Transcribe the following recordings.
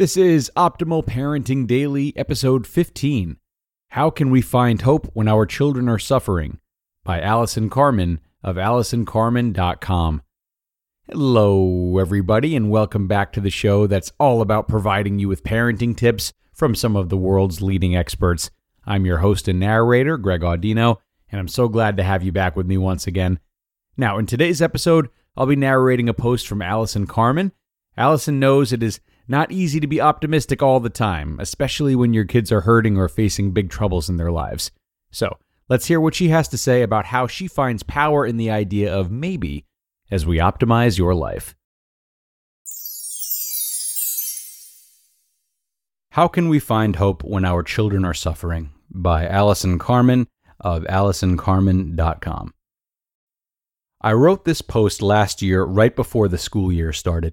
This is Optimal Parenting Daily, episode 15. How Can We Find Hope When Our Children Are Suffering? by Allison Carmen of AllisonCarmen.com. Hello, everybody, and welcome back to the show that's all about providing you with parenting tips from some of the world's leading experts. I'm your host and narrator, Greg Audino, and I'm so glad to have you back with me once again. Now, in today's episode, I'll be narrating a post from Allison Carmen. Allison knows it is not easy to be optimistic all the time, especially when your kids are hurting or facing big troubles in their lives. So, let's hear what she has to say about how she finds power in the idea of maybe as we optimize your life. How Can We Find Hope When Our Children Are Suffering? by Allison Carmen of AllisonCarmen.com. I wrote this post last year right before the school year started.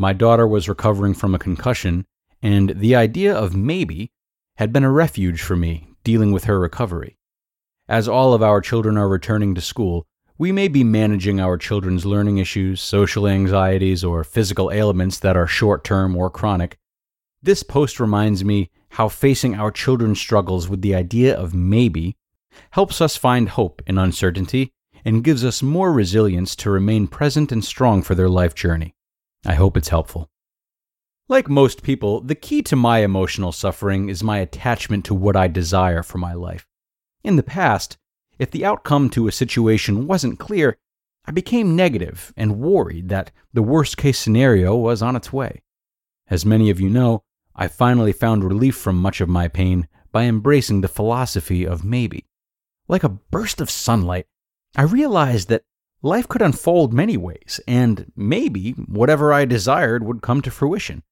My daughter was recovering from a concussion, and the idea of maybe had been a refuge for me dealing with her recovery. As all of our children are returning to school, we may be managing our children's learning issues, social anxieties, or physical ailments that are short term or chronic. This post reminds me how facing our children's struggles with the idea of maybe helps us find hope in uncertainty and gives us more resilience to remain present and strong for their life journey. I hope it's helpful. Like most people, the key to my emotional suffering is my attachment to what I desire for my life. In the past, if the outcome to a situation wasn't clear, I became negative and worried that the worst case scenario was on its way. As many of you know, I finally found relief from much of my pain by embracing the philosophy of maybe. Like a burst of sunlight, I realized that Life could unfold many ways, and maybe whatever I desired would come to fruition.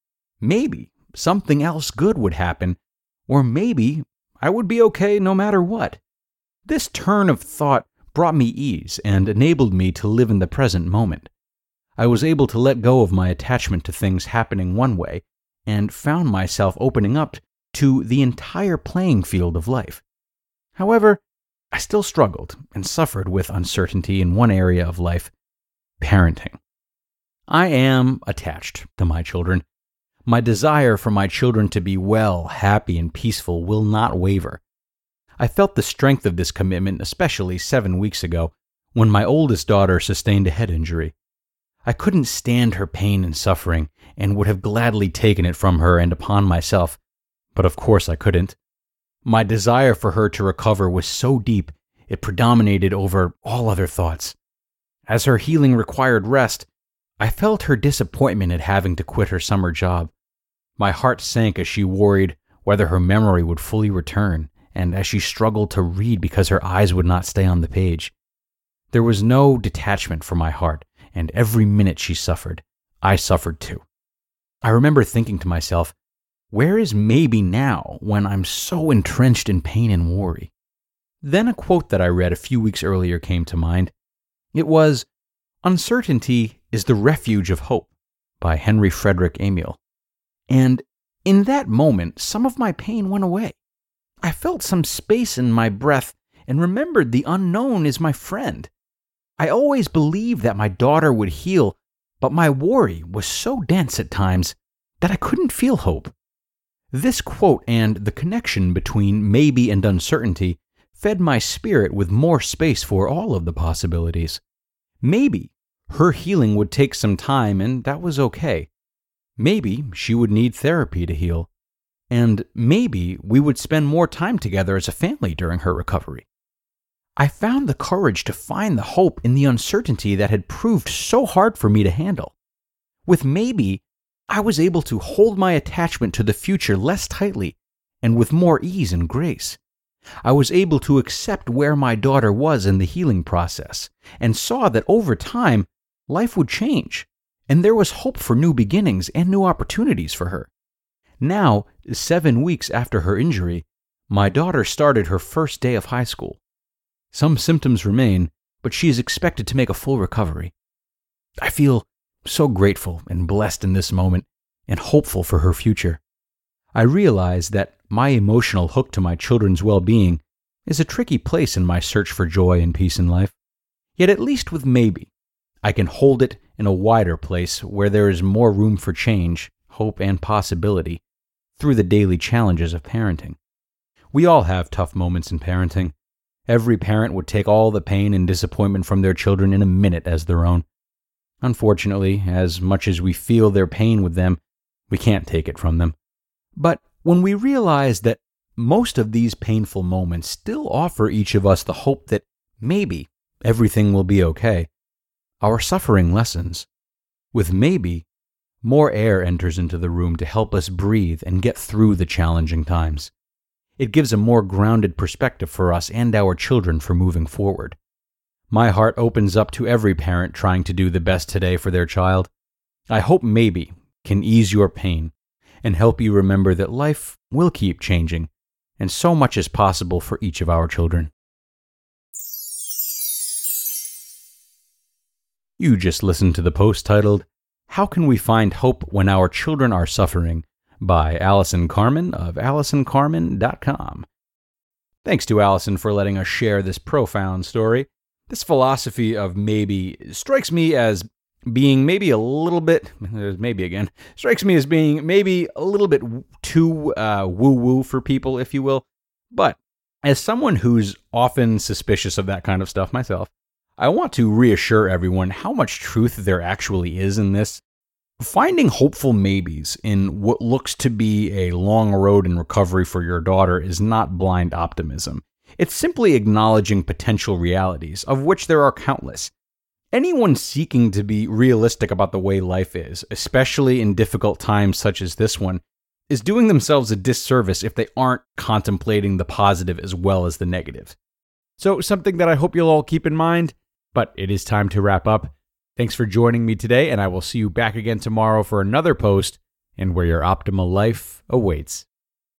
Maybe something else good would happen, or maybe I would be okay no matter what. This turn of thought brought me ease and enabled me to live in the present moment. I was able to let go of my attachment to things happening one way and found myself opening up to the entire playing field of life. However, I still struggled and suffered with uncertainty in one area of life parenting. I am attached to my children. My desire for my children to be well, happy, and peaceful will not waver. I felt the strength of this commitment especially seven weeks ago when my oldest daughter sustained a head injury. I couldn't stand her pain and suffering and would have gladly taken it from her and upon myself, but of course I couldn't. My desire for her to recover was so deep, it predominated over all other thoughts. As her healing required rest, I felt her disappointment at having to quit her summer job. My heart sank as she worried whether her memory would fully return, and as she struggled to read because her eyes would not stay on the page. There was no detachment from my heart, and every minute she suffered, I suffered too. I remember thinking to myself, where is maybe now when I'm so entrenched in pain and worry? Then a quote that I read a few weeks earlier came to mind. It was, Uncertainty is the refuge of hope by Henry Frederick Amiel. And in that moment, some of my pain went away. I felt some space in my breath and remembered the unknown is my friend. I always believed that my daughter would heal, but my worry was so dense at times that I couldn't feel hope. This quote and the connection between maybe and uncertainty fed my spirit with more space for all of the possibilities. Maybe her healing would take some time, and that was okay. Maybe she would need therapy to heal. And maybe we would spend more time together as a family during her recovery. I found the courage to find the hope in the uncertainty that had proved so hard for me to handle. With maybe, I was able to hold my attachment to the future less tightly and with more ease and grace. I was able to accept where my daughter was in the healing process and saw that over time, life would change and there was hope for new beginnings and new opportunities for her. Now, seven weeks after her injury, my daughter started her first day of high school. Some symptoms remain, but she is expected to make a full recovery. I feel so grateful and blessed in this moment and hopeful for her future. I realize that my emotional hook to my children's well being is a tricky place in my search for joy and peace in life. Yet, at least with maybe, I can hold it in a wider place where there is more room for change, hope, and possibility through the daily challenges of parenting. We all have tough moments in parenting. Every parent would take all the pain and disappointment from their children in a minute as their own. Unfortunately, as much as we feel their pain with them, we can't take it from them. But when we realize that most of these painful moments still offer each of us the hope that maybe everything will be okay, our suffering lessens. With maybe, more air enters into the room to help us breathe and get through the challenging times. It gives a more grounded perspective for us and our children for moving forward. My heart opens up to every parent trying to do the best today for their child. I hope maybe can ease your pain and help you remember that life will keep changing and so much is possible for each of our children. You just listened to the post titled, How Can We Find Hope When Our Children Are Suffering? by Allison Carmen of AllisonCarmen.com. Thanks to Allison for letting us share this profound story. This philosophy of maybe strikes me as being maybe a little bit, maybe again, strikes me as being maybe a little bit too uh, woo woo for people, if you will. But as someone who's often suspicious of that kind of stuff myself, I want to reassure everyone how much truth there actually is in this. Finding hopeful maybes in what looks to be a long road in recovery for your daughter is not blind optimism. It's simply acknowledging potential realities, of which there are countless. Anyone seeking to be realistic about the way life is, especially in difficult times such as this one, is doing themselves a disservice if they aren't contemplating the positive as well as the negative. So, something that I hope you'll all keep in mind but it is time to wrap up. Thanks for joining me today, and I will see you back again tomorrow for another post and where your optimal life awaits.